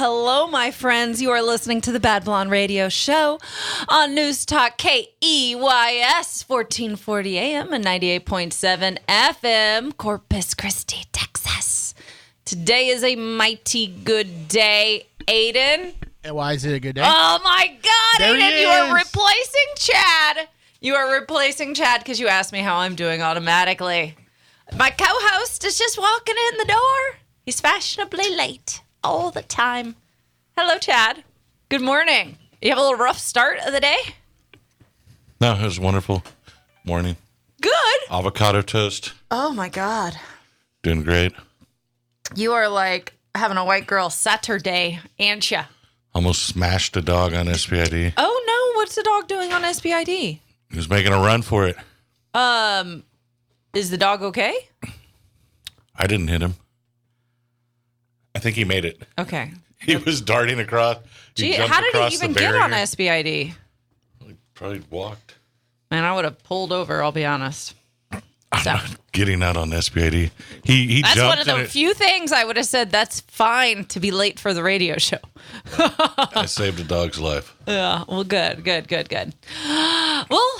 All right. Hello, hello, my friends. You are listening to the Bad Blonde Radio Show on News Talk KEYS 1440 AM and 98.7 FM, Corpus Christi, Texas. Today is a mighty good day, Aiden. And why is it a good day? Oh my God, There Aiden, you are replacing Chad. You are replacing Chad because you asked me how I'm doing automatically. My co host is just walking in the door. He's fashionably late all the time. Hello, Chad. Good morning. You have a little rough start of the day? No, it was a wonderful morning. Good. Avocado toast, Oh my God. doing great. You are like having a white girl Saturday, ya? Almost smashed a dog on SPID. Oh no, what's the dog doing on SPID? He was making a run for it. Um, is the dog okay? I didn't hit him. I think he made it. Okay. He was darting across. He Gee, jumped how did across he the even get on barrier. SPID? Probably walked. Man, I would have pulled over. I'll be honest. I'm So- not getting out on SPID. He he That's jumped one of and the it- few things I would have said. That's fine to be late for the radio show. I saved a dog's life. Yeah. Well, good, good, good, good. Well,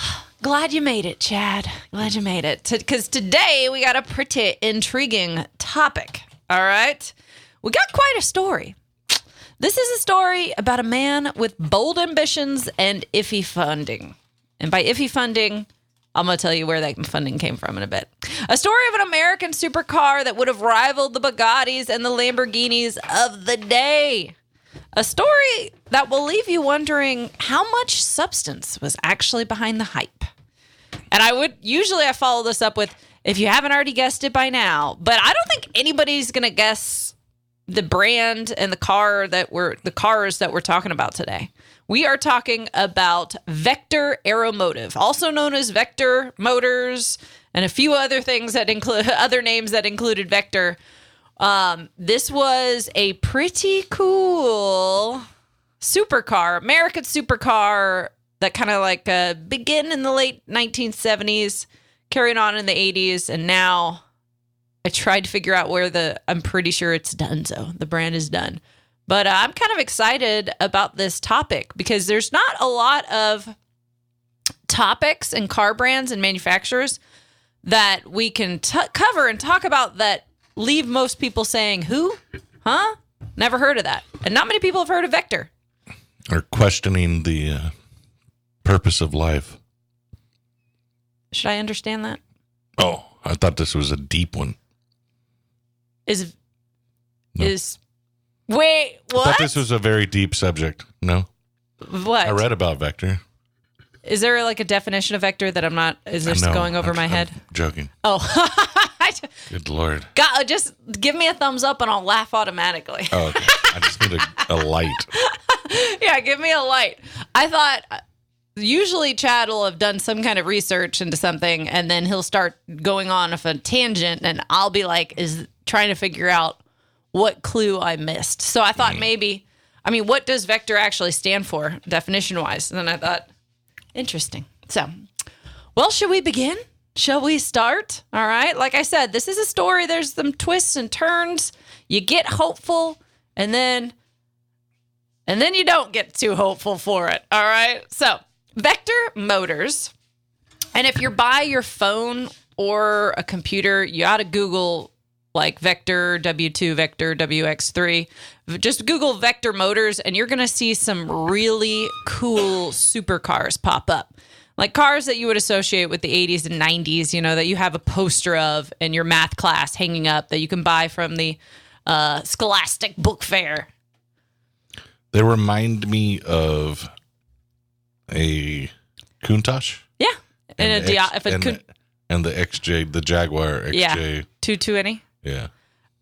glad you made it, Chad. Glad you made it. Because today we got a pretty intriguing topic. All right. We got quite a story. This is a story about a man with bold ambitions and iffy funding. And by iffy funding, I'm going to tell you where that funding came from in a bit. A story of an American supercar that would have rivaled the Bugattis and the Lamborghinis of the day. A story that will leave you wondering how much substance was actually behind the hype. And I would usually I follow this up with if you haven't already guessed it by now, but I don't think anybody's going to guess the brand and the car that we're the cars that we're talking about today. We are talking about Vector Aeromotive, also known as Vector Motors, and a few other things that include other names that included Vector. Um, this was a pretty cool supercar, American supercar that kind of like uh, began in the late 1970s, carried on in the 80s, and now I tried to figure out where the. I'm pretty sure it's done. So the brand is done, but uh, I'm kind of excited about this topic because there's not a lot of topics and car brands and manufacturers that we can t- cover and talk about that leave most people saying, "Who? Huh? Never heard of that." And not many people have heard of Vector. Or questioning the uh, purpose of life. Should I understand that? Oh, I thought this was a deep one. Is No. is wait I what? thought this was a very deep subject. No, what? I read about Vector. Is there like a definition of vector that I'm not? Is this No, going over I'm- my I'm head? joking. Oh, Good lord. God, uh, just give me a thumbs up and I'll laugh automatically. Oh, okay. I just need a, a light. yeah, give me a light. I thought usually Chad will have done some kind of research into something and then he'll start going on of a tangent and I'll be like, is trying to figure out what clue I missed. So I thought mm. maybe, I mean, what does vector actually stand for definition wise? And then I thought, interesting. So, well, should we begin? Shall we start? All right. Like I said, this is a story. There's some twists and turns. You get hopeful and then and then you don't get too hopeful for it. All right. So, Vector Motors. And if you're by your phone or a computer, you ought to Google like Vector W2, Vector WX3. Just Google Vector Motors and you're going to see some really cool supercars pop up. Like cars that you would associate with the 80s and 90s, you know, that you have a poster of in your math class hanging up that you can buy from the uh, Scholastic Book Fair. They remind me of a Countach. Yeah. And, a the Dia- if it and, the, and the XJ, the Jaguar XJ. Yeah. Yeah. two two any.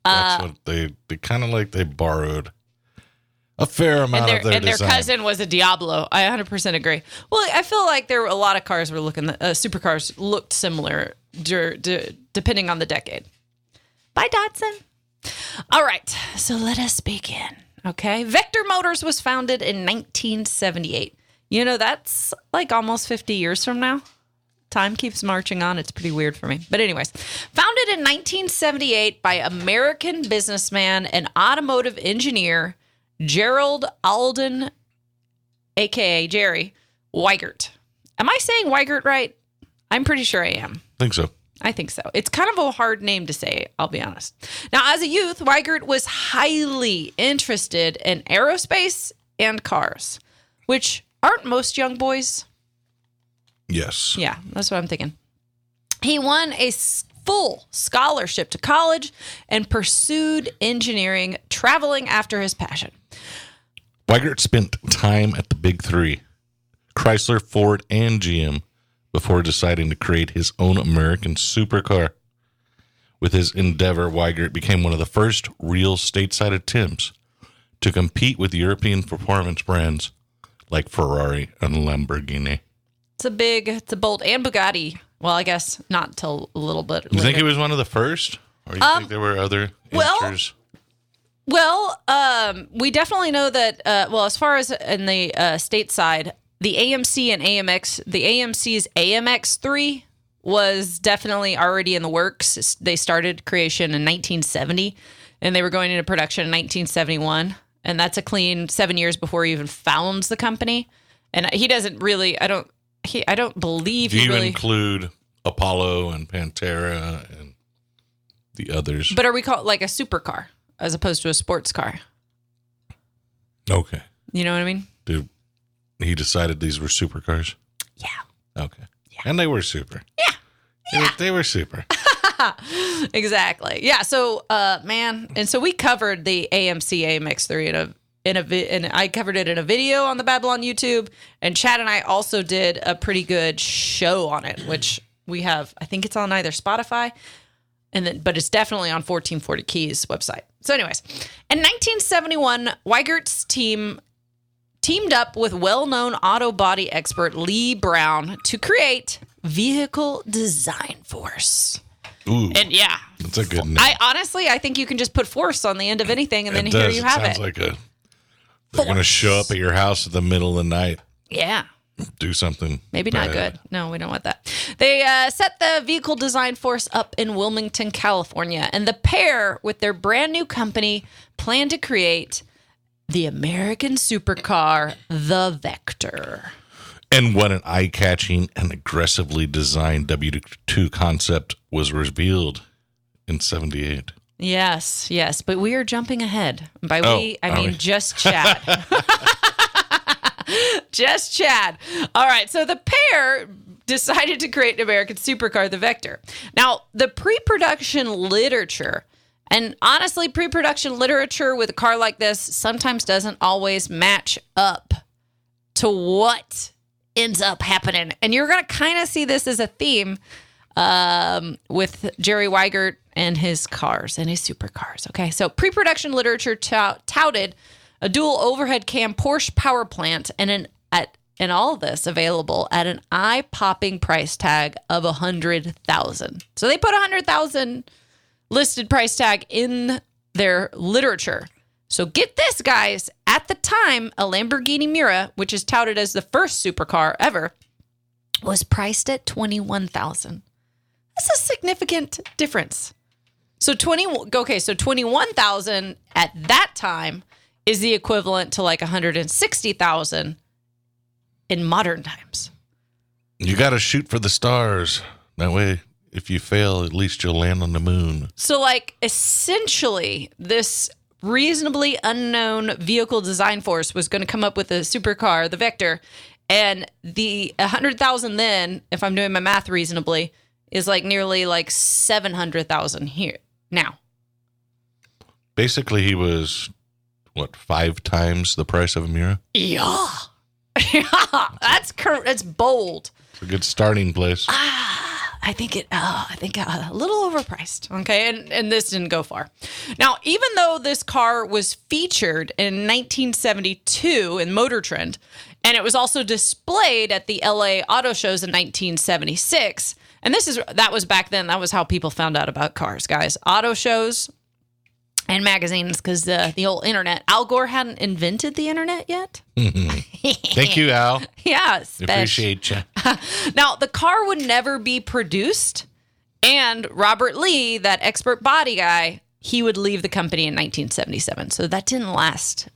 That's what they they kind of like they borrowed a fair And amount their of their and their cousin was a Diablo. I 100% agree. Well, I feel like there were a lot of cars were looking uh, supercars looked similar depending on the decade. Bye Dodson. All right, so let us begin. Okay, Vector Motors was founded in 1978. You know that's like almost 50 years from now. Time keeps marching on. It's pretty weird for me. But, anyways, founded in 1978 by American businessman and automotive engineer Gerald Alden, aka Jerry Wiegert. Am I saying Wiegert right? I'm pretty sure I am. I think so. I think so. It's kind of a hard name to say, I'll be honest. Now, as a youth, Wiegert was highly interested in aerospace and cars, which aren't most young boys. Yes. Yeah, that's what I'm thinking. He won a full scholarship to college and pursued engineering, traveling after his passion. Wiegert spent time at the big three Chrysler, Ford, and GM before deciding to create his own American supercar. With his endeavor, Wiegert became one of the first real stateside attempts to compete with European performance brands like Ferrari and Lamborghini. It's a big, it's a bold, and Bugatti. Well, I guess not till a little bit. You think it was one of the first? Or you think there were other well? Well, um, we definitely know that. Uh, well, as far as in the uh, stateside, the AMC and AMX, the AMC's AMX three was definitely already in the works. They started creation in 1970, and they were going into production in 1971, and that's a clean seven years before he even founds the company. And he doesn't really. I don't. He. I don't believe Do he you really. include Apollo and Pantera and the others? but are we call it like a supercar as opposed to a sports car? okay. You know what I mean? Dude, he decided these were supercars? Yeah. Okay. Yeah. And they were super. Yeah. They, were, they were super. exactly. Yeah. So, uh, man, and so we covered the AMC AMX3 in a in a vi- and I covered it in a video on the Bad Blonde YouTube, and Chad and I also did a pretty good show on it, which we have. I think it's on either Spotify, and then but it's definitely on 1440 Keys website. So, anyways, in 1971, Wiegert's team teamed up with well-known auto body expert Lee Brown to create Vehicle Design Force. Ooh, And yeah, that's a good name. I honestly, I think you can just put force on the end of anything, and then it here does. you it have sounds it. like a. They're going to show up at your house in the middle of the night, yeah, do something. maybe not bad. good. No, we don't want that. They uh, set the vehicle design force up in Wilmington, California, and the pair, with their brand new company, plan to create the American supercar, the Vector. And what an eye catching and aggressively designed W2 concept was revealed in 78. Yes, yes, but we are jumping ahead. By Oh, we, I mean we? just Chad. just Chad. All right, so the pair decided to create an American supercar, the Vector. Now, the pre-production literature, and honestly, pre-production literature with a car like this sometimes doesn't always match up to what ends up happening. And you're going to kind of see this as a theme um, with Jerry Wiegert and his cars and his supercars. Okay, so pre-production literature tout- touted a dual overhead cam Porsche power plant and an at and all this available at an eye-popping price tag of a hundred thousand. So they put a hundred thousand listed price tag in their literature. So get this, guys. At the time, a Lamborghini Miura, which is touted as the first supercar ever, was priced at twenty-one thousand. That's a significant difference. So twenty okay, so twenty one thousand at that time is the equivalent to like one hundred and sixty thousand in modern times. You got to shoot for the stars. That way, if you fail, at least you'll land on the moon. So like essentially this reasonably unknown vehicle design force was going to come up with a supercar, the Vector, and the 100,000 then, if I'm doing my math reasonably, is like nearly like 700,000 here. Now, Basically, he was, what, five times the price of a Miura? yeah. yeah, that's cor- that's bold. It's a good starting place. Ah, I think it. Uh, I think uh, a little overpriced. Okay, and and this didn't go far. Now, even though this car was featured in 1972 in Motor Trend, and it was also displayed at the LA Auto Shows in 1976, and this is that was back then. That was how people found out about cars, guys. Auto shows. and magazines because uh, the old internet. Al Gore hadn't invented the internet yet. Thank you, Al. Yeah, Appreciate you. Now, the car would never be produced, and Robert Lee, that expert body guy, he would leave the company in 1977. So that didn't last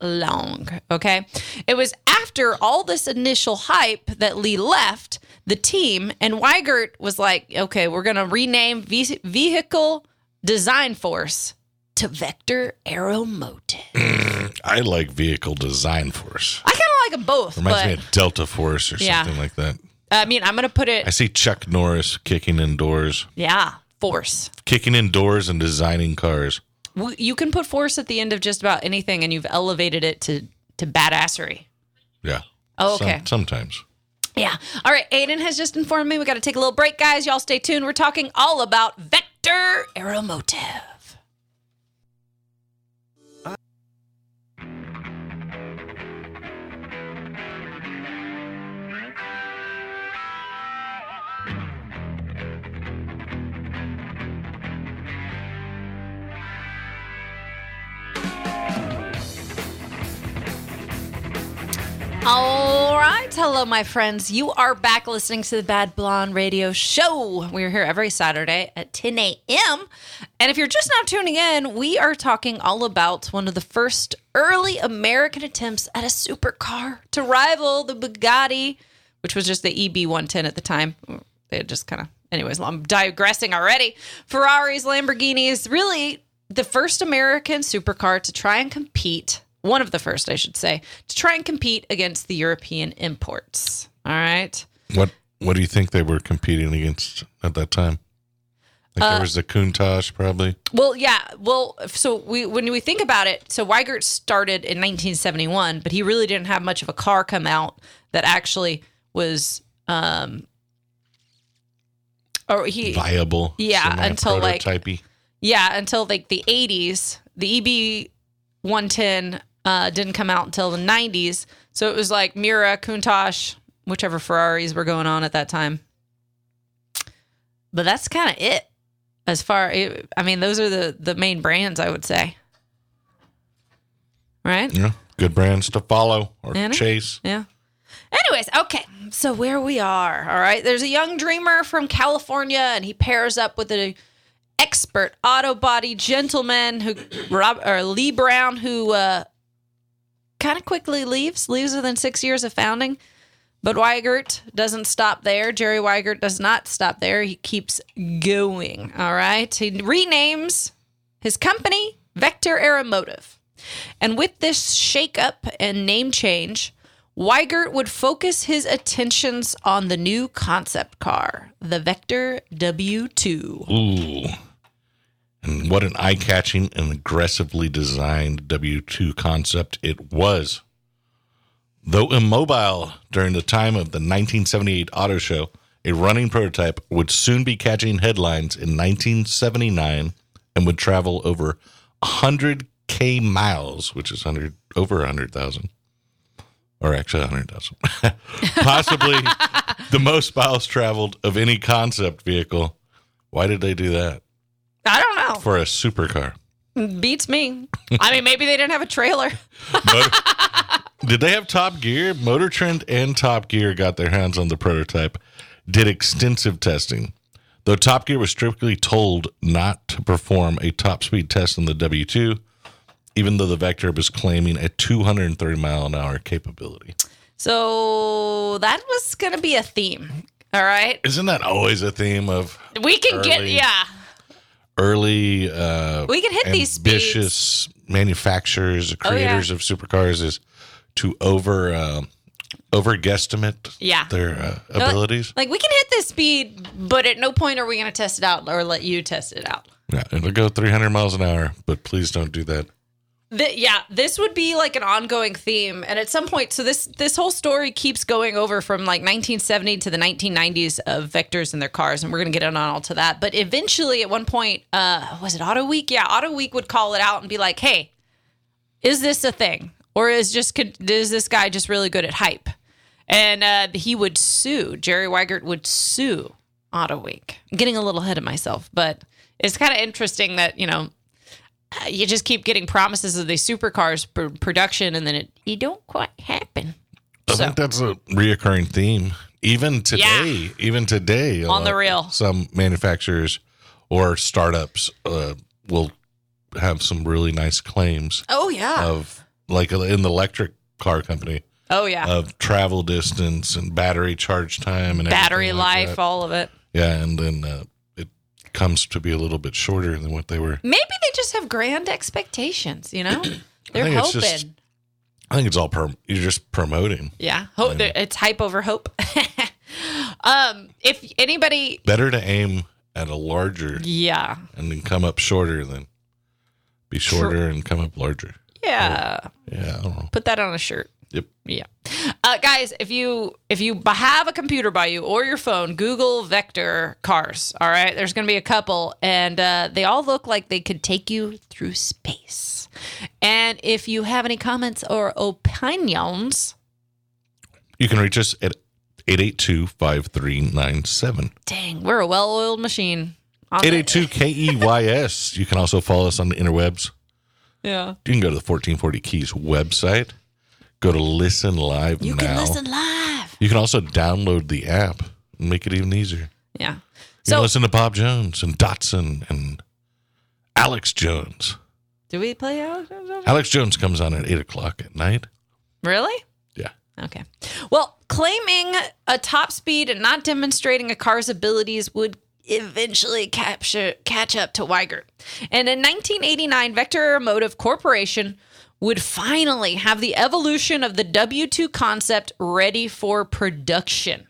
long. Okay. It was after all this initial hype that Lee left the team, and Wiegert was like, okay, we're going to rename Ve- Vehicle Design Force to Vector Aeromotive. Mm, I like Vehicle Design Force. I kind of like them both, Reminds but me of Delta Force or Yeah. something like that. I mean, I'm going to put it, I see Chuck Norris kicking indoors, yeah, Force. kicking indoors and designing cars. You can put force at the end of just about anything and you've elevated it to to badassery Yeah. Oh, Some- okay. sometimes. Yeah. All right aiden has just informed me we got to take a little break guys. Y'all stay tuned. We're talking all about vector aeromotive. All right. Hello, my friends. You are back listening to the Bad Blonde Radio Show. We're here every Saturday at 10 a.m. And if you're just now tuning in, we are talking all about one of the first early American attempts at a supercar to rival the Bugatti, which was just the EB 110 at the time. They had just kind of, anyways, I'm digressing already. Ferraris, Lamborghinis, really the first American supercar to try and compete one of the first, I should say, to try and compete against the European imports. All right. What What do you think they were competing against at that time? Like Uh, there was the Countach, probably. Well, yeah. Well, so we when we think about it, so Wiegert started in 1971, but he really didn't have much of a car come out that actually was, um, or he, Viable. Yeah, until, like- yeah, until like the 80s. The EB 110 uh, didn't come out until the 90s. So it was like Miura, Countach, whichever Ferraris were going on at that time. But that's kind of it. As far, I mean, those are the the main brands I would say. Right? Yeah. Good brands to follow or know. chase. Yeah. Anyways, okay. So where we are, all right. There's a young dreamer from California, and he pairs up with a expert auto body gentleman who Rob or Lee Brown, who uh, kind of quickly leaves, leaves within six years of founding. But Wiegert doesn't stop there. Jerry Wiegert does not stop there. He keeps going. All right. He renames his company Vector Aeromotive. And with this shakeup and name change, Wiegert would focus his attentions on the new concept car, the Vector W2. Ooh. And what an eye catching and aggressively designed W2 concept it was. Though immobile during the time of the 1978 auto show, a running prototype would soon be catching headlines in 1979 and would travel over 100k miles, which is 100 over 100,000 or actually 100,000. Possibly the most miles traveled of any concept vehicle. Why did they do that? I don't know. For a supercar. Beats me. I mean, maybe they didn't have a trailer. Motor- did they have Top Gear? Motor Trend and Top Gear got their hands on the prototype, did extensive testing. Though Top Gear was strictly told not to perform a top speed test on the W2, even though the Vector was claiming a 230 mile an hour capability. So that was going to be a theme. All right. Isn't that always a theme of We can get, Early. yeah. Early uh We can hit these speeds. ambitious manufacturers, Oh, yeah. creators of supercars is to over uh, over guesstimate Yeah. their uh, abilities. Like we can hit this speed, but at no point are we going to test it out or let you test it out. Yeah, it'll go 300 miles an hour, but please don't do that. Th- yeah, this would be like an ongoing theme, and at some point, so this this whole story keeps going over from like 1970 to the 1990s of vectors and their cars, and we're gonna get on all to that. But eventually, at one point, uh, was it Auto Week? Yeah, Auto Week would call it out and be like, "Hey, is this a thing, or is just could- is this guy just really good at hype?" And uh, he would sue. Jerry Wiegert would sue Auto Week. I'm getting a little ahead of myself, but it's kind of interesting that you know you just keep getting promises of these supercars pr- production, and then it you don't quite happen. I So- think that's a reoccurring theme. Even today, even today, a On the real. some manufacturers or startups uh, will have some really nice claims Oh yeah. of, like in the electric car company, oh yeah. of travel distance and battery charge time and Battery everything like life, that. all of it. Yeah, and then uh, it comes to be a little bit shorter than what they were. Maybe they just have grand expectations. You know, they're hoping. just- I think it's all prom- you're just promoting. yeah, hope. It's hype over hope. um, if anybody, Better to aim at a larger yeah, and then come up shorter than be shorter and come up larger. yeah, Yeah, I don't know. put that on a shirt. Yep. Yeah, uh, guys, if you if you have a computer by you or your phone, Google vector cars. All right, there's going to be a couple, and uh, they all look like they could take you through space. And if you have any comments or opinions, You can reach us at 882-5397. dang, we're a well-oiled machine. 882 KEYS. You can also follow us on the interwebs. yeah, You can go to the 1440 Keys website. Go to listen live you now. can listen live. You can also download the app and make it even easier. Yeah. You So, can listen to Bob Jones and Dotson and Alex Jones. do we play out? Alex Jones comes on at 8 o'clock at night. Really? Yeah. Okay. Well, claiming a top speed and not demonstrating a car's abilities would eventually capture catch up to Wiegert. And in 1989, Vector Aeromotive Corporation would finally have the evolution of the W2 concept ready for production.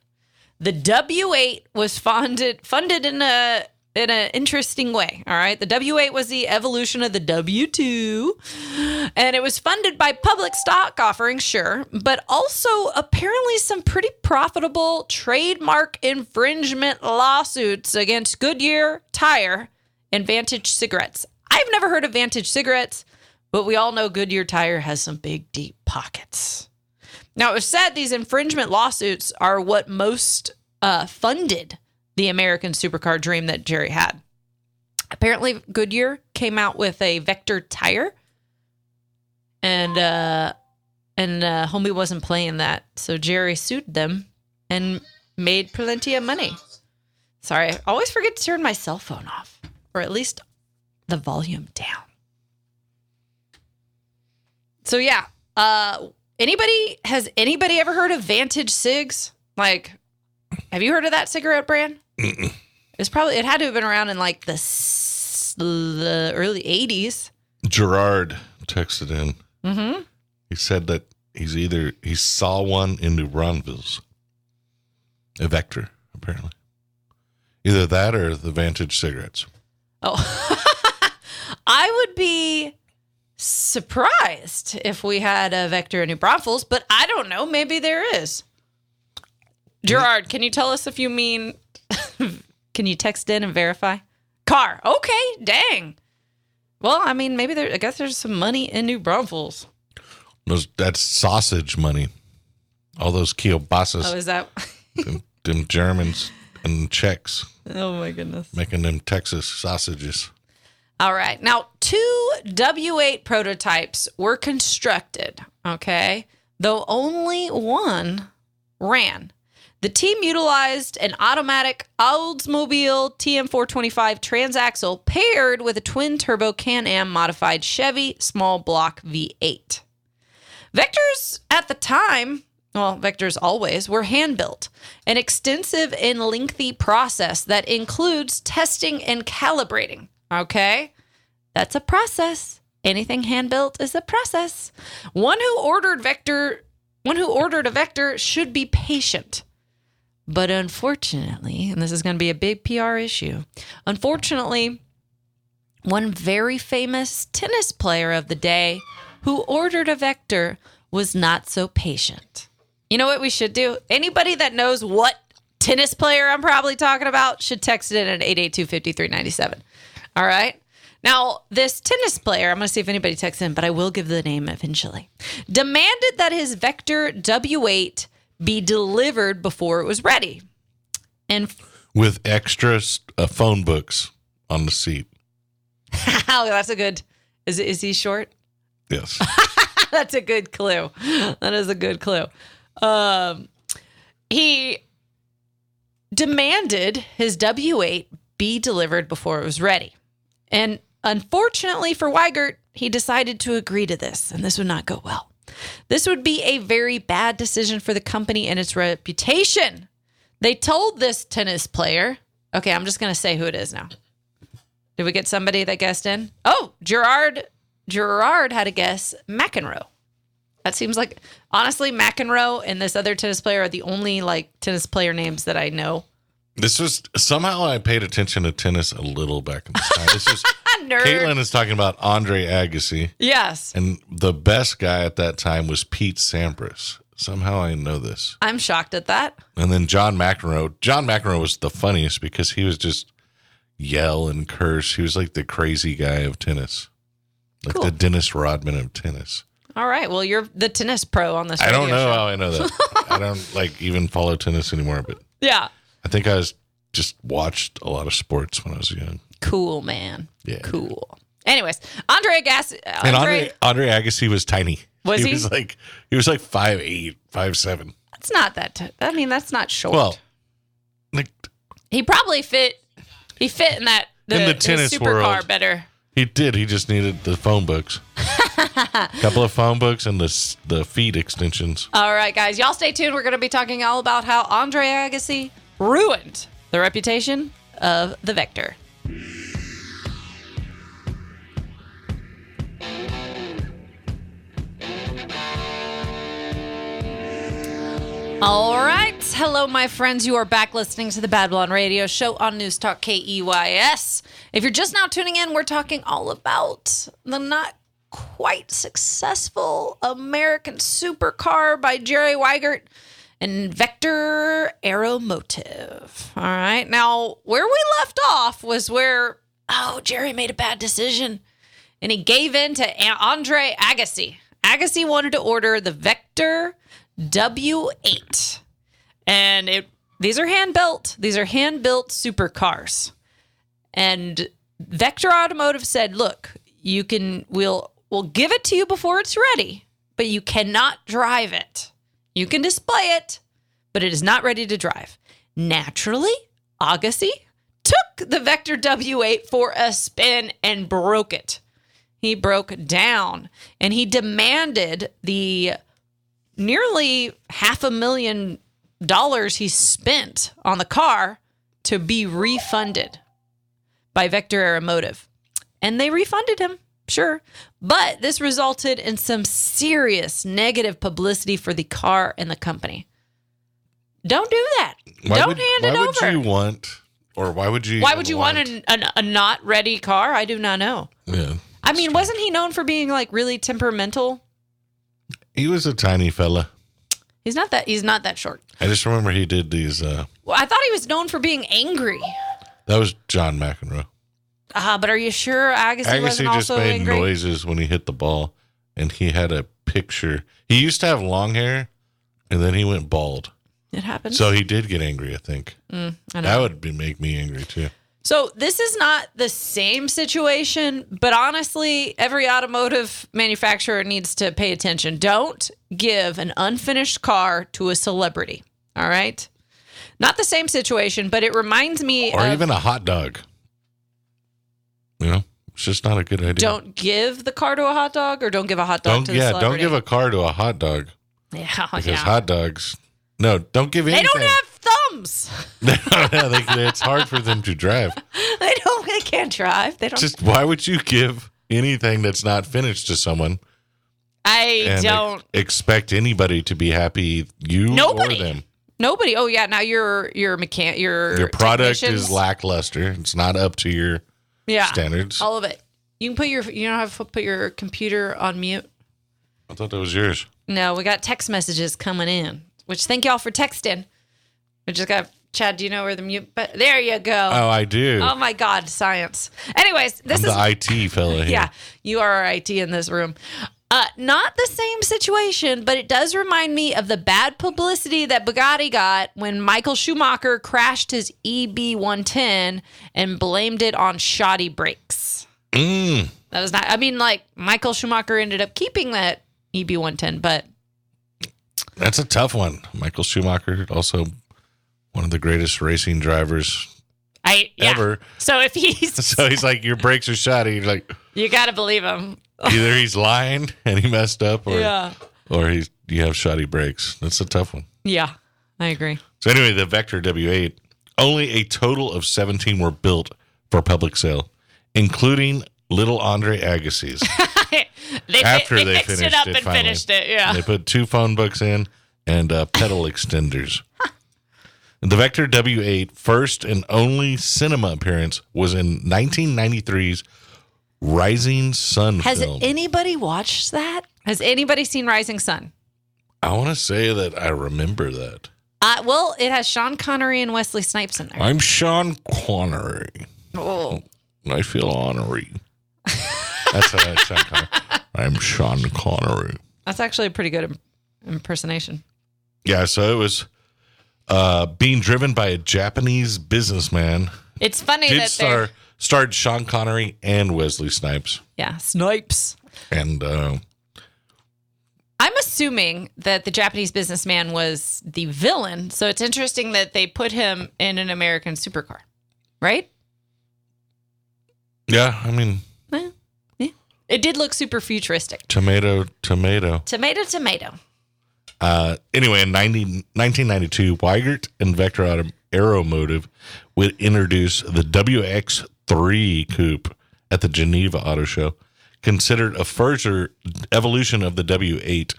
The W8 was funded funded in a in an interesting way. All right, the W8 was the evolution of the W2, and it was funded by public stock offerings, sure, but also apparently some pretty profitable trademark infringement lawsuits against Goodyear Tire and Vantage Cigarettes. I've never heard of Vantage Cigarettes, but we all know Goodyear Tire has some big, deep pockets. Now, it was said these infringement lawsuits are what most uh, funded the American supercar dream that Jerry had. Apparently, Goodyear came out with a Vector tire, and uh, and uh, homie wasn't playing that, so Jerry sued them and made plenty of money. Sorry, I always forget to turn my cell phone off, or at least the volume down. So yeah, uh, anybody has anybody ever heard of Vantage Cigs? Like, have you heard of that cigarette brand? It's probably it had to have been around in like the the early '80s. Gerard texted in. Mm-hmm. He said that he's either he saw one in New Braunfels, a Vector, apparently. Either that or the Vantage cigarettes. Oh, I would be surprised if we had a Vector in New Braunfels, but I don't know. Maybe there is. Gerard, can you tell us if you mean? can you text in and verify? Car. Okay. Dang. Well, I mean, maybe there. I guess there's some money in New Braunfels. That's sausage money. All those kielbasa's, Oh, is that? them, them Germans and Czechs oh my goodness. making them Texas sausages. All right. Now, two W8 prototypes were constructed, okay, though only one ran. The team utilized an automatic Oldsmobile TM425 transaxle paired with a twin turbo Can Am modified Chevy small block V8. Vectors at the time, well, Vectors always, were hand built, an extensive and lengthy process that includes testing and calibrating. Okay? That's a process. Anything hand built is a process. One who ordered Vector, one who ordered a Vector should be patient. But unfortunately, and this is going to be a big PR issue, unfortunately, one very famous tennis player of the day who ordered a Vector was not so patient. You know what we should do? Anybody that knows what tennis player I'm probably talking about should text it in at 882 5397. All right. Now, this tennis player, I'm going to see if anybody texts in, but I will give the name eventually, demanded that his Vector W8 be delivered before it was ready. And With extra uh, phone books on the seat. oh, that's a good Is is he short? Yes. That's a good clue. That is a good clue. Um, he demanded his W8 be delivered before it was ready. And unfortunately for Wiegert, he decided to agree to this, and this would not go well. This would be a very bad decision for the company and its reputation. They told this tennis player, okay, I'm just going to say who it is now. Did we get somebody that guessed in? Oh, Gerard Gerard had a guess McEnroe. That seems like honestly McEnroe and this other tennis player are the only like tennis player names that I know. This was somehow I paid attention to tennis a little back in this time. This Nerd. Caitlin is talking about Andre Agassi, Yes. and the best guy at that time was Pete Sampras. Somehow I know this. I'm shocked at that. And then John McEnroe. John McEnroe was the funniest because he was just yell and curse. He was like the crazy guy of tennis, like Cool. the Dennis Rodman of tennis. All right. Well, you're the tennis pro on this. I don't know show. how I know that. I don't like even follow tennis anymore, but Yeah. I think I was just watched a lot of sports when I was young. Cool, man. Yeah. Cool. Anyways, Andre Agassi. And Andre, Andre, Agassi was tiny. Was he? was like he was like five eight, five seven. that's not that. T- I mean, that's not short. Well, like he probably fit. He fit in that the, In the tennis supercar world. better. he did. He just needed the phone books, a couple of phone books, and the the feet extensions. All right, guys, y'all stay tuned. We're going to be talking all about how Andre Agassi ruined the reputation of the Vector. All right. Hello, my friends. You are back listening to the Bad Blonde Radio Show on News Talk KEYS. If you're just now tuning in, we're talking all about the not quite successful American supercar by Jerry Wiegert and Vector Aeromotive. All right. Now, where we left off was where, oh, Jerry made a bad decision and he gave in to Andre Agassi. Agassi wanted to order the Vector W8. And it these are hand built. These are hand built supercars. And Vector Automotive said, "Look, you can we'll we'll give it to you before it's ready, but you cannot drive it. You can display it, but it is not ready to drive." Naturally, Agassi took the Vector W8 for a spin and broke it. He broke down and he demanded the nearly half a million dollars he spent on the car to be refunded by Vector Aeromotive. And they refunded him, sure. But this resulted in some serious negative publicity for the car and the company. Don't do that. Don't would, hand it over. why would you want, or why would you? why would you want an, an, a not ready car? I do not know. Yeah, I mean, wasn't he known for being like really temperamental? he was a tiny fella. He's not that. He's not that short. I just remember he did these. uh Well, I thought he was known for being angry. That was John McEnroe. Uh, but are you sure Agassi, Agassi wasn't just also made angry? noises when he hit the ball, and he had a picture. He used to have long hair, and then he went bald. It happens. So he did get angry. I think I know. that would be, make me angry too. So this is not the same situation, but honestly, every automotive manufacturer needs to pay attention. Don't give an unfinished car to a celebrity. All right. Not the same situation, but it reminds me Or of even a hot dog. You know, it's just not a good idea. don't give the car to a hot dog or don't give a hot dog don't to the yeah, don't celebrity. give a car to a hot dog Yeah, because yeah. hot dogs. No, don't give anything. they anything. don't have thumbs. No, they, it's hard for them to drive. they don't they can't drive. They don't Just why would you give anything that's not finished to someone I and don't ex- expect anybody to be happy? You Nobody. or them. Nobody. Oh yeah, now your your mechan your Your product technicians- is lackluster. It's not up to your yeah standards. all of it. You can put your you don't have to put your computer on mute. I thought that was yours. No, we got text messages coming in. Which thank y'all for texting. We just got Chad. Do you know where the mute? But there you go. Oh, I do. oh my God, science. Anyways, this I'm is the IT fella here. yeah. You are our IT in this room. Uh, not the same situation, but it does remind me of the bad publicity that Bugatti got when Michael Schumacher crashed his EB 110 and blamed it on shoddy brakes. Mm, That was not. I mean, like Michael Schumacher ended up keeping that EB 110, but that's a tough one. Michael Schumacher, also one of the greatest racing drivers I yeah. ever. So if he's, So he's like, your brakes are shoddy. You're like, you got to believe him. Either he's lying and he messed up, or Yeah. or he's you have shoddy brakes. That's a tough one. Yeah, I agree. So anyway, the Vector W8, only a total of 17 were built for public sale, including little Andre Agassi's. they, After they, they fixed finished it up it and finally. finished it. Yeah. they put two phone books in and uh, pedal extenders. The Vector W8 first and only cinema appearance was in 1993's Rising Sun Has film. anybody watched that? Has anybody seen Rising Sun? I want to say that I remember that. Uh, well, it has Sean Connery and Wesley Snipes in there. I'm Sean Connery. Oh, I feel honorary. That's how I sound. Connery. I'm Sean Connery. that's actually a pretty good im- impersonation. Yeah, so it was uh, being driven by a Japanese businessman. It's funny Did that they're star starred Sean Connery and Wesley Snipes, yeah Snipes. and uh, I'm assuming that the Japanese businessman was the villain, so it's interesting that they put him in an American supercar, right? yeah, I mean yeah. It did look super futuristic. tomato, tomato. Tomato, tomato. Uh, anyway, in 90, 1992, Wiegert and Vector Auto Aeromotive would introduce the WX3 coupe at the Geneva Auto Show. Considered a further evolution of the W8,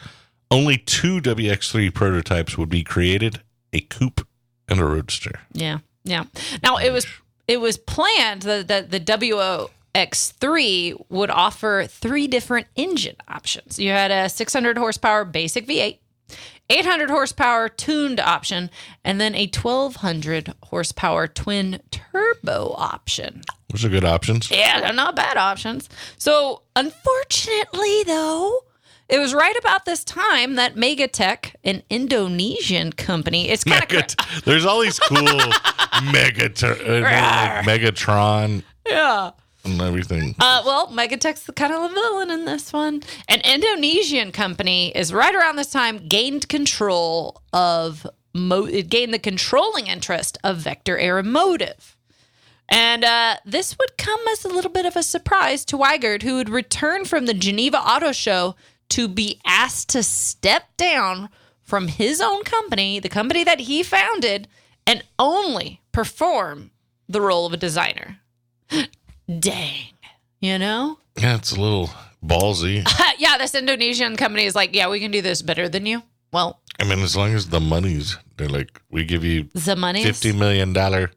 only two WX3 prototypes would be created: a coupe and a roadster. Yeah, yeah. Now it was it was planned that the, the WX3 would offer three different engine options. You had a 600 horsepower basic V8, 800 horsepower tuned option, and then a 1200 horsepower twin turbo option. Those are good options. Yeah, they're not bad options. So, unfortunately, though, it was right about this time that Megatech, an Indonesian company, it's kind of Megat- There's all these cool Megat- uh, like Megatron yeah. And everything. Uh, well, Megatech's the kind of the villain in this one. An Indonesian company is right around this time gained control of mo- it gained the controlling interest of Vector Aeromotive. And uh, this would come as a little bit of a surprise to Wiegert, who would return from the Geneva Auto Show to be asked to step down from his own company, the company that he founded, and only perform the role of a designer. Dang. You know? Yeah, it's a little ballsy. yeah, this Indonesian company is like, yeah, we can do this better than you. Well, I mean, as long as the money's, they're like, we give you the money. fifty million dollar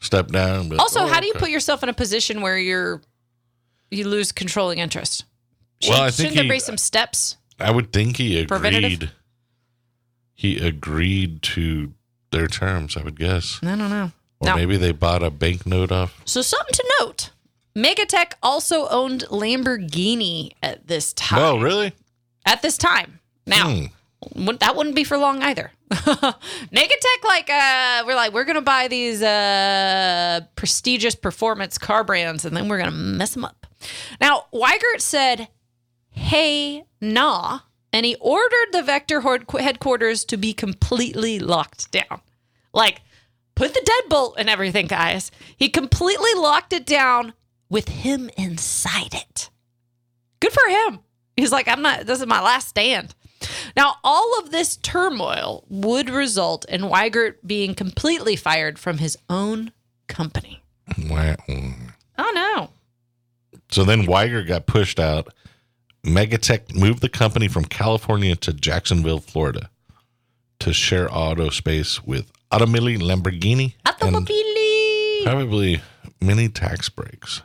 step down. But, Also, oh, how do you okay. put yourself in a position where you're you lose controlling interest? Well, I think shouldn't there he- be some steps? I would think he agreed. He agreed to their terms. I would guess, I don't know. or No. maybe they bought a banknote off. So something to note. Megatech also owned Lamborghini at this time. Oh, really? At this time. Now, wouldn't- that wouldn't be for long either. Megatech, like, uh, we're like, we're gonna buy these uh, prestigious performance car brands, and then we're gonna mess them up. Now, Wiegert said, "Hey, nah," and he ordered the Vector headquarters to be completely locked down. Like, put the deadbolt and everything, guys. He completely locked it down with him inside it. Good for him. He's like, I'm not, this is my last stand. Now, all of this turmoil would result in Wiegert being completely fired from his own company. Wah. Oh, no. So then Weiger got pushed out. Megatech moved the company from California to Jacksonville, Florida, to share auto space with Automili Lamborghini Automobili. probably many tax breaks.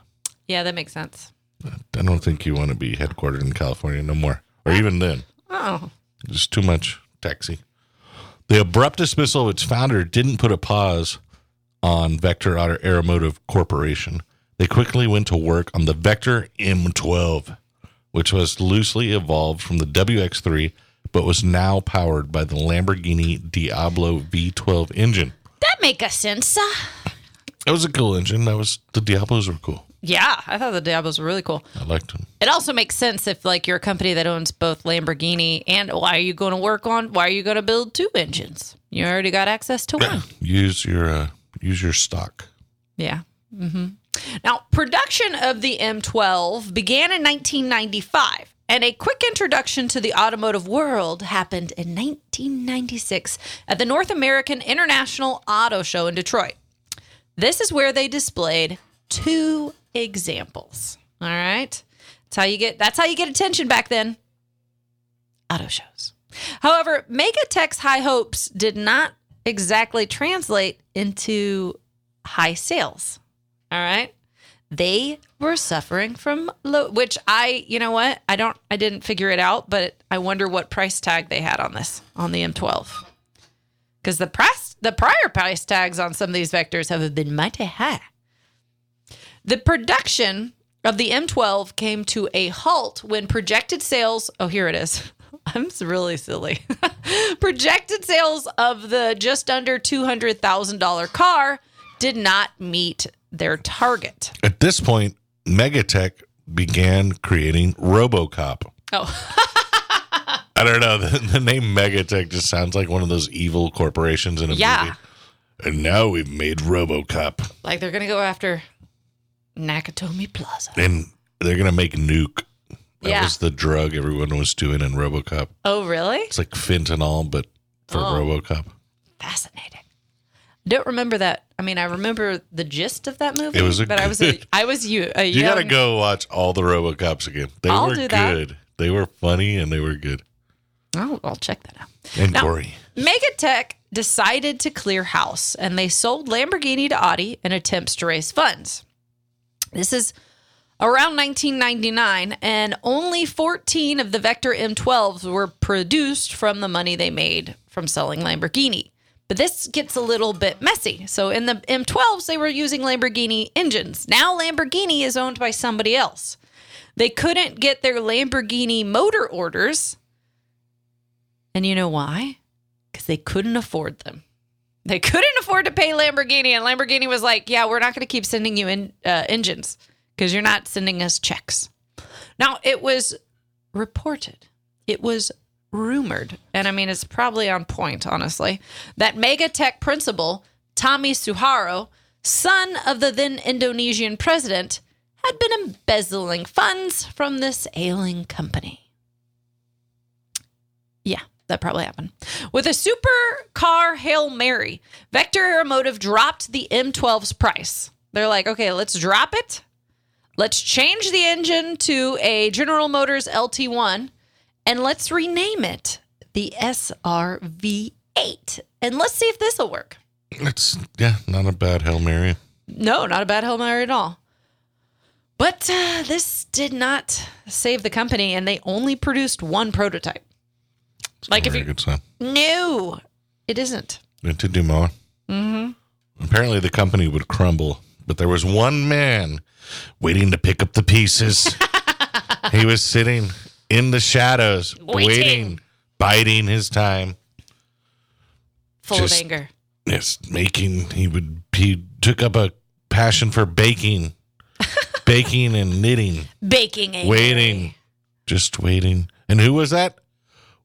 Yeah, that makes sense. I don't think you want to be headquartered in California no more, or even then. Oh, Just too much taxi. The abrupt dismissal of its founder didn't put a pause on Vector Auto Aeromotive Corporation. They quickly went to work on the Vector M12, which was loosely evolved from the WX3, but was now powered by the Lamborghini Diablo V12 engine. that make a sense. It was a cool engine. That was the Diablos were cool. Yeah, I thought the Diablos were really cool. I liked them. It also makes sense if like you're a company that owns both Lamborghini and why are you going to work on why are you going to build two engines? You already got access to one. Use your uh, use your stock. Yeah. Mm-hmm. Now, production of the M12 began in 1995, and a quick introduction to the automotive world happened in 1996 at the North American International Auto Show in Detroit. This is where they displayed two examples. All right. That's how you get that's how you get attention back then. Auto shows. However, Megatech's high hopes did not exactly translate into high sales. All right. They were suffering from low, which I, you know what? I don't, I didn't figure it out, but I wonder what price tag they had on this, on the M12. Because the price, the prior price tags on some of these vectors have been mighty high. The production of the M12 came to a halt when projected sales, oh, here it is. I'm really silly. projected sales of the just under $200,000 car did not meet their target. At this point, Megatech began creating RoboCop. Oh, I don't know. The, the name Megatech just sounds like one of those evil corporations in a Yeah. movie. And now we've made RoboCop, like they're going to go after Nakatomi Plaza. and they're gonna make Nuke. That Yeah. was the drug everyone was doing in RoboCop. Oh, really? It's like fentanyl, but for Oh. RoboCop. Fascinating. Don't remember that. I mean, I remember the gist of that movie. It was a but I was a, good- I was you. A You got to go watch all the RoboCops again. They I'll were do that. good. They were funny and they were good Oh, I'll check that out. and Now- gory. Megatech decided to clear house and they sold Lamborghini to Audi in attempts to raise funds. This is around 1999, and only 14 of the Vector M12s were produced from the money they made from selling Lamborghini. But this gets a little bit messy. So in the M12s, they were using Lamborghini engines. Now Lamborghini is owned by somebody else. They couldn't get their Lamborghini motor orders. And you know why? because they couldn't afford them. They couldn't afford to pay Lamborghini, and Lamborghini was like, "Yeah, we're not going to keep sending you in uh, engines because you're not sending us checks." Now it was reported, it was rumored, and I mean it's probably on point, honestly, that mega tech principal Tommy Suharto, son of the then Indonesian president, had been embezzling funds from this ailing company. That probably happened. With a supercar Hail Mary, Vector Aeromotive dropped the M12's price. They're like, okay, let's drop it. Let's change the engine to a General Motors LT1 and let's rename it the SRV8. And let's see if this will work. It's yeah, not a bad Hail Mary. No, not a bad Hail Mary at all. But uh, this did not save the company, and they only produced one prototype. It's Like if you- good sign. No, it isn't. Into do more. Mm-hmm. Apparently, the company would crumble, but there was one man waiting to pick up the pieces. he was sitting in the shadows, Waiting. waiting, biding his time. Full Just- of anger. Yes, making. He would. He took up a passion for baking, baking and knitting, Baking waiting, just waiting. And who was that?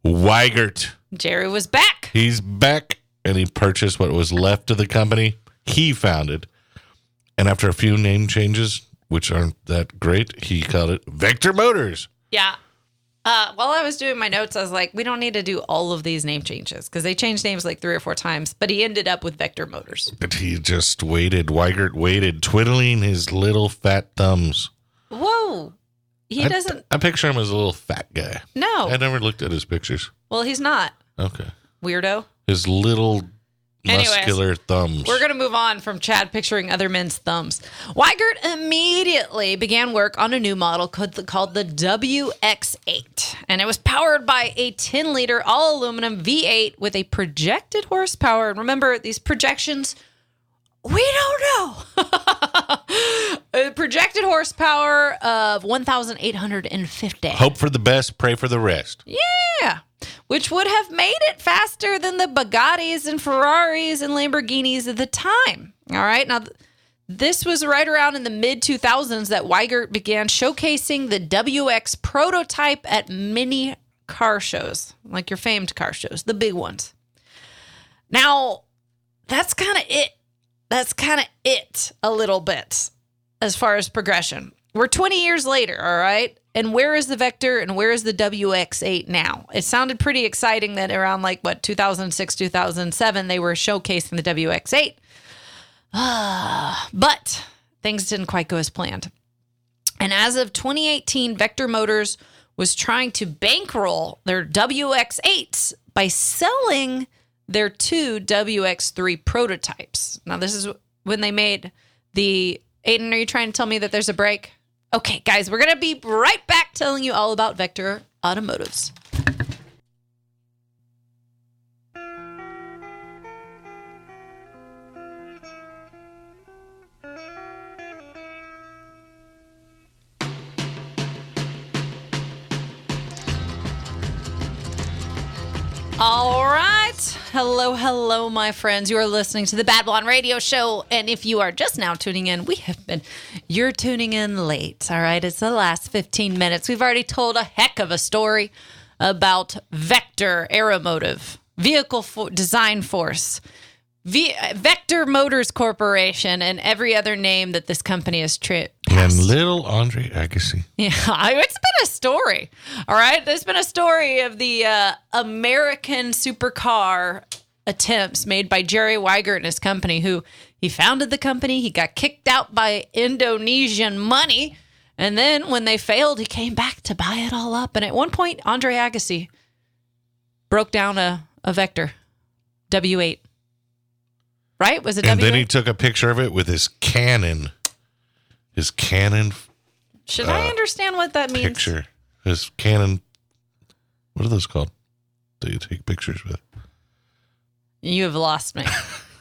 Wiegert. Jerry was back. He's back and he purchased what was left of the company he founded. And after a few name changes, which aren't that great, he called it Vector Motors. Yeah. Uh, while I was doing my notes, I was like, we don't need to do all of these name changes because they changed names like three or four times. But he ended up with Vector Motors. But he just waited. Wiegert waited, twiddling his little fat thumbs. He I- doesn't. I picture him as a little fat guy. No. I never looked at his pictures. Well, he's not. Okay. Weirdo. His little Anyways, muscular thumbs. We're going to move on from Chad picturing other men's thumbs. Wiegert immediately began work on a new model called the, called the WX8. And it was powered by a 10 liter all aluminum V8 with a projected horsepower. And remember, these projections, we don't know. projected horsepower of 1,850. Hope for the best, pray for the rest. Yeah. Which would have made it faster than the Bugattis and Ferraris and Lamborghinis at the time. All right. Now, th- this was right around in the mid 2000s that Wiegert began showcasing the WX prototype at many car shows, like your famed car shows, the big ones. Now, that's kind of it. That's kind of it a little bit as far as progression. We're 20 years later, all right? And where is the Vector and where is the WX8 now? It sounded pretty exciting that around like what 2006, 2007 they were showcasing the WX8. but things didn't quite go as planned. And as of 2018, Vector Motors was trying to bankroll their WX8s by selling their two WX3 prototypes. Now, this is when they made the. Aiden, are you trying to tell me that there's a break? Okay, guys, we're going to be right back telling you all about Vector Automotives. All right. Hello, hello, my friends. You are listening to the Bad Blonde Radio Show. And if you are just now tuning in, we have been, you're tuning in late. All right. It's the last 15 minutes. We've already told a heck of a story about Vector Aeromotive, Vehicle Design Force, v- Vector Motors Corporation, and every other name that this company has tri- And little Andre Agassi. yeah, it's been a story. All right, there's been a story of the uh, American supercar attempts made by Jerry Wiegert and his company. Who he founded the company, he got kicked out by Indonesian money, and then when they failed, he came back to buy it all up. And at one point, Andre Agassi broke down a, a Vector W8. Right? Was it And W8? then he took a picture of it with his Canon, his Canon Should I uh, understand what that means? picture, his Canon. What are those called? That you take pictures with? You have lost me.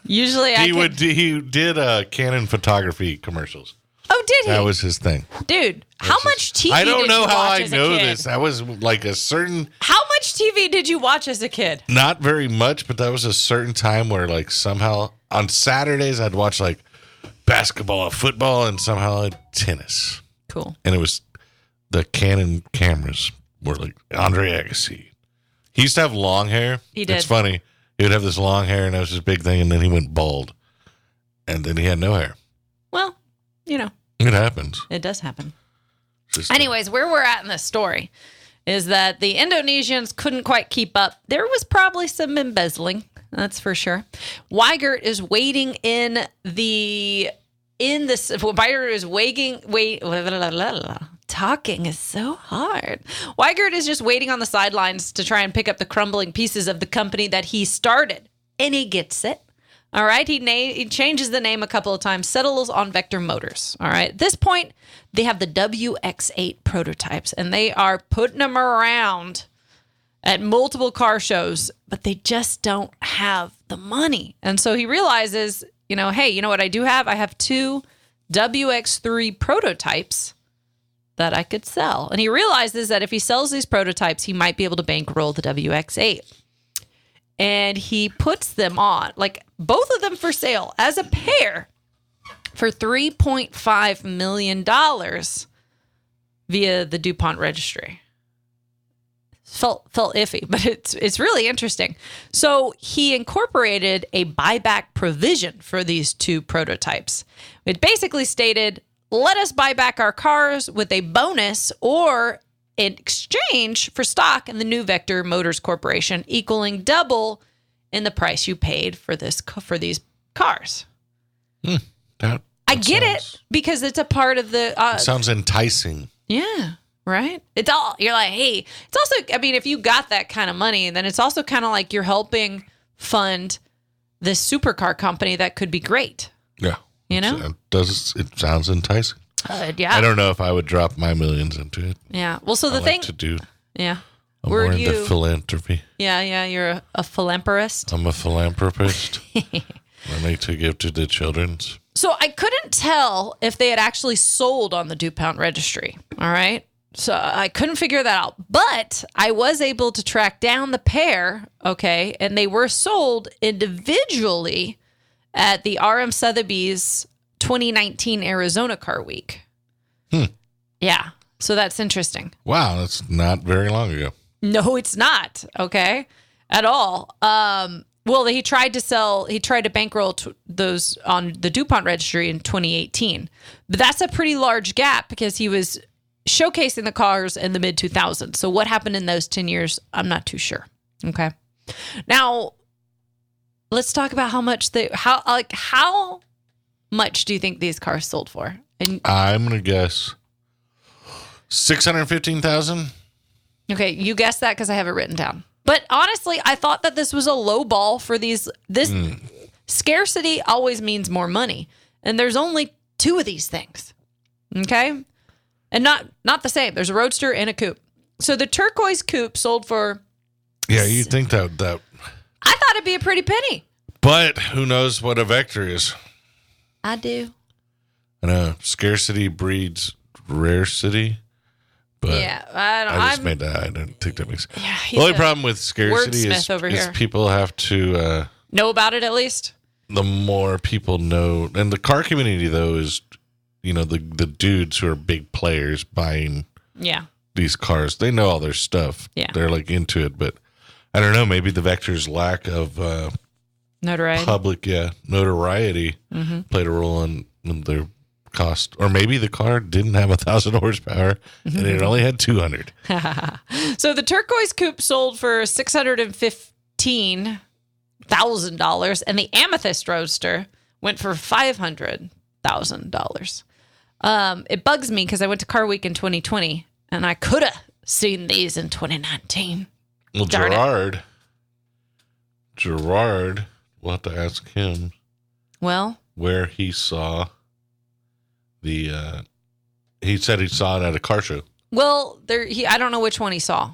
Usually, I He could- would. He did uh, Canon photography commercials. Oh, did he? That was his thing. Dude, how That's much his- TV I don't know how I know this. That was like a certain, How much TV did you watch as a kid? not very much, but that was a certain time where like somehow on Saturdays I'd watch like basketball or football and somehow like, tennis. Cool. and it was the Canon cameras were like Andre Agassi. He used to have long hair. He did. It's funny. He would have this long hair, and that was his big thing. And then he went bald, and then he had no hair. Well, you know, It happens. it does happen. Just- Anyways, where we're at in this story is that the Indonesians couldn't quite keep up. There was probably some embezzling, that's for sure. Wiegert is waiting in the in this Wiegert is waiting wait talking is so hard. Wiegert is just waiting on the sidelines to try and pick up the crumbling pieces of the company that he started. And he gets it. All right, he, na- he changes the name a couple of times, settles on Vector Motors. All right, at this point, they have the WX8 prototypes and they are putting them around at multiple car shows, but they just don't have the money. And so he realizes, you know, hey, you know what I do have? I have two WX3 prototypes that I could sell. And he realizes that if he sells these prototypes, he might be able to bankroll the WX8 and he puts them on, like both of them for sale as a pair for $3.5 million via the DuPont registry. Felt felt iffy, but it's it's really interesting. So he incorporated a buyback provision for these two prototypes. It basically stated, let us buy back our cars with a bonus or in exchange for stock in the new Vector Motors Corporation, equaling double in the price you paid for this for these cars. that, I get sounds- it because it's a part of the uh, Sounds enticing. yeah, right. It's all you're like, hey. It's also, I mean, if you got that kind of money, then it's also kind of like you're helping fund this supercar company that could be great. Yeah, You know? it does. It sounds enticing. Uh, yeah, I don't know if I would drop my millions into it. yeah. Well, so the I thing, like to do. yeah, I'm Were more into you- philanthropy. yeah, yeah. You're a, a philanthropist. I'm a philanthropist. I like to give to the children's. So I couldn't tell if they had actually sold on the DuPont registry. All right. So I couldn't figure that out. But I was able to track down the pair. Okay. And they were sold individually at the RM Sotheby's 2019 Arizona Car Week. Hmm. Yeah. So that's interesting. Wow, that's not very long ago. No, it's not. Okay. At all. Um, well, he tried to sell, he tried to bankroll t- those on the DuPont registry in 2018. But that's a pretty large gap because he was showcasing the cars in the mid 2000s. So what happened in those 10 years, I'm not too sure. Okay. Now, let's talk about how much they, how, like, how much do you think these cars sold for? And I'm gonna guess six hundred fifteen thousand. Okay, you guessed that because I have it written down. But honestly, I thought that this was a low ball for these. This hmm. scarcity always means more money, and there's only two of these things. Okay, and not not the same. There's a roadster and a coupe. So the turquoise coupe sold for. Yeah, you think that that, I thought it'd be a pretty penny. but who knows what a vector is? I do. I know scarcity breeds rarity, but yeah, I don't. I just I'm, made that. I didn't think that makes. yeah, The only problem with scarcity is, is people have to. uh know about it at least. the more people know and the car community though is you know the the dudes who are big players buying Yeah, these cars they know all their stuff Yeah. they're like into it but i don't know maybe the vector's lack of uh notoriety. public yeah notoriety Mm-hmm. played a role in, in their cost or maybe the car didn't have a thousand horsepower and it only had 200 So the turquoise coupe sold for six hundred and fifteen thousand dollars, and the amethyst roadster went for five hundred thousand dollars. Um, it bugs me because I went to Car Week in 2020, and I could have seen these in 2019. well Darn it. gerard gerard we'll have to ask him Well, where he saw the uh he said he saw it at a car show. well, there. He, I don't know which one he saw.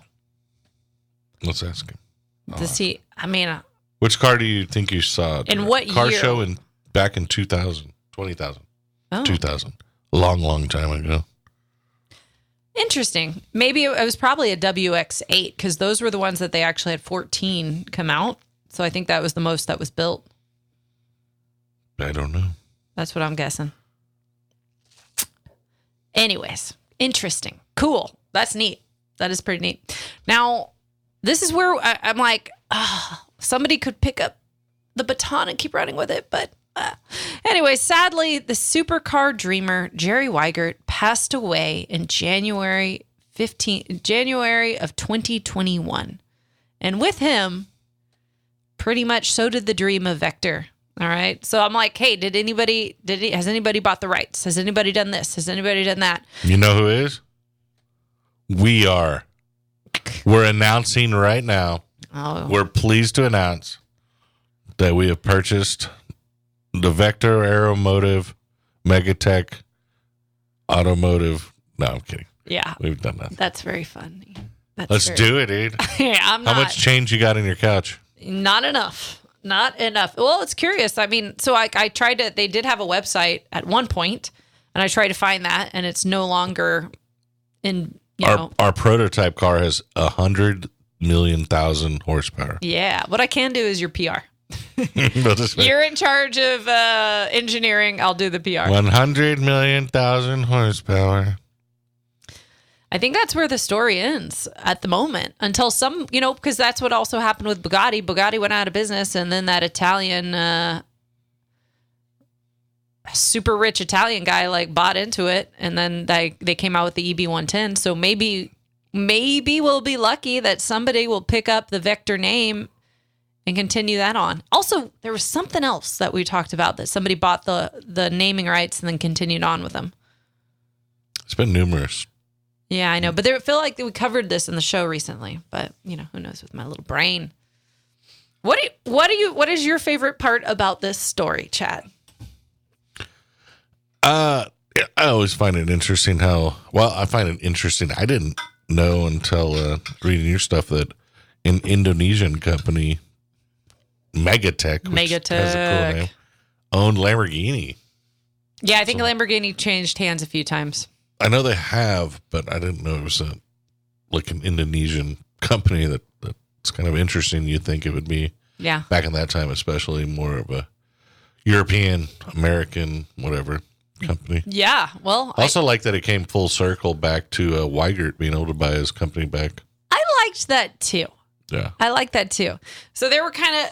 Let's ask him. Does he? I mean, uh, Which car do you think you saw? In what car year? show in back in 2000, 20,000, oh, 2000. Long long time ago. interesting. Maybe it was probably a WX8 because those were the ones that they actually had 14 come out. So I think that was the most that was built. I don't know. That's what I'm guessing. Anyways, interesting. Cool. That's neat. That is pretty neat. Now, this is where I, I'm like, ah, somebody could pick up the baton and keep running with it. But. anyway, sadly, the supercar dreamer Jerry Wiegert passed away in January 15, January of 2021, and with him, pretty much so did the dream of Vector. All right. So I'm like, hey, did anybody did he, has anybody bought the rights? Has anybody done this? Has anybody done that? You know who is? We are. We're announcing right now. Oh, We're pleased to announce that we have purchased the Vector Aeromotive Megatech Automotive. No, I'm kidding. yeah. We've done that. That's very funny. That's Let's very- do it, dude. Yeah, I'm How not much change you got in your couch? not enough. Not enough. Well, it's curious. I mean, so I, I tried to. They did have a website at one point, and I tried to find that, and it's no longer in. You Our know, our prototype car has a hundred million thousand horsepower. yeah. What I can do is your PR. We'll You're in charge of uh, engineering. I'll do the PR. One hundred million thousand horsepower. I think that's where the story ends at the moment until some, you know, because that's what also happened with Bugatti. Bugatti went out of business, and then that Italian, uh, super rich Italian guy, like bought into it, and then they they came out with the EB one ten. So maybe, maybe we'll be lucky that somebody will pick up the Vector name and continue that on. Also, there was something else that we talked about that somebody bought the the naming rights and then continued on with them. It's been numerous. Yeah, I know, but there, I feel like we covered this in the show recently. But you know, who knows with my little brain. What do you, what do you what is your favorite part about this story, Chad? Uh, I always find it interesting how well I find it interesting. I didn't know until uh, reading your stuff that an Indonesian company, Megatech, which has a Megatech. cool name, owned Lamborghini. Yeah, I think Lamborghini changed hands a few times. I know they have, but I didn't know it was a like an Indonesian company that that's kind of interesting. You'd think it would be Yeah, back in that time, especially more of a European, American, whatever company. Yeah. Well, I, Also, like that it came full circle back to uh, Wiegert being able to buy his company back. I liked that too. Yeah. I like that too. So they were kind of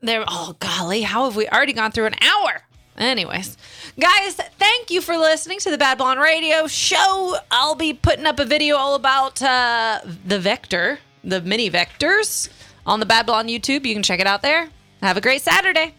there. Oh golly, how have we already gone through an hour? Anyways, guys, thank you for listening to the Bad Blonde Radio Show. I'll be putting up a video all about uh, the Vector, the mini Vectors, on the Bad Blonde YouTube. You can check it out there. Have a great Saturday.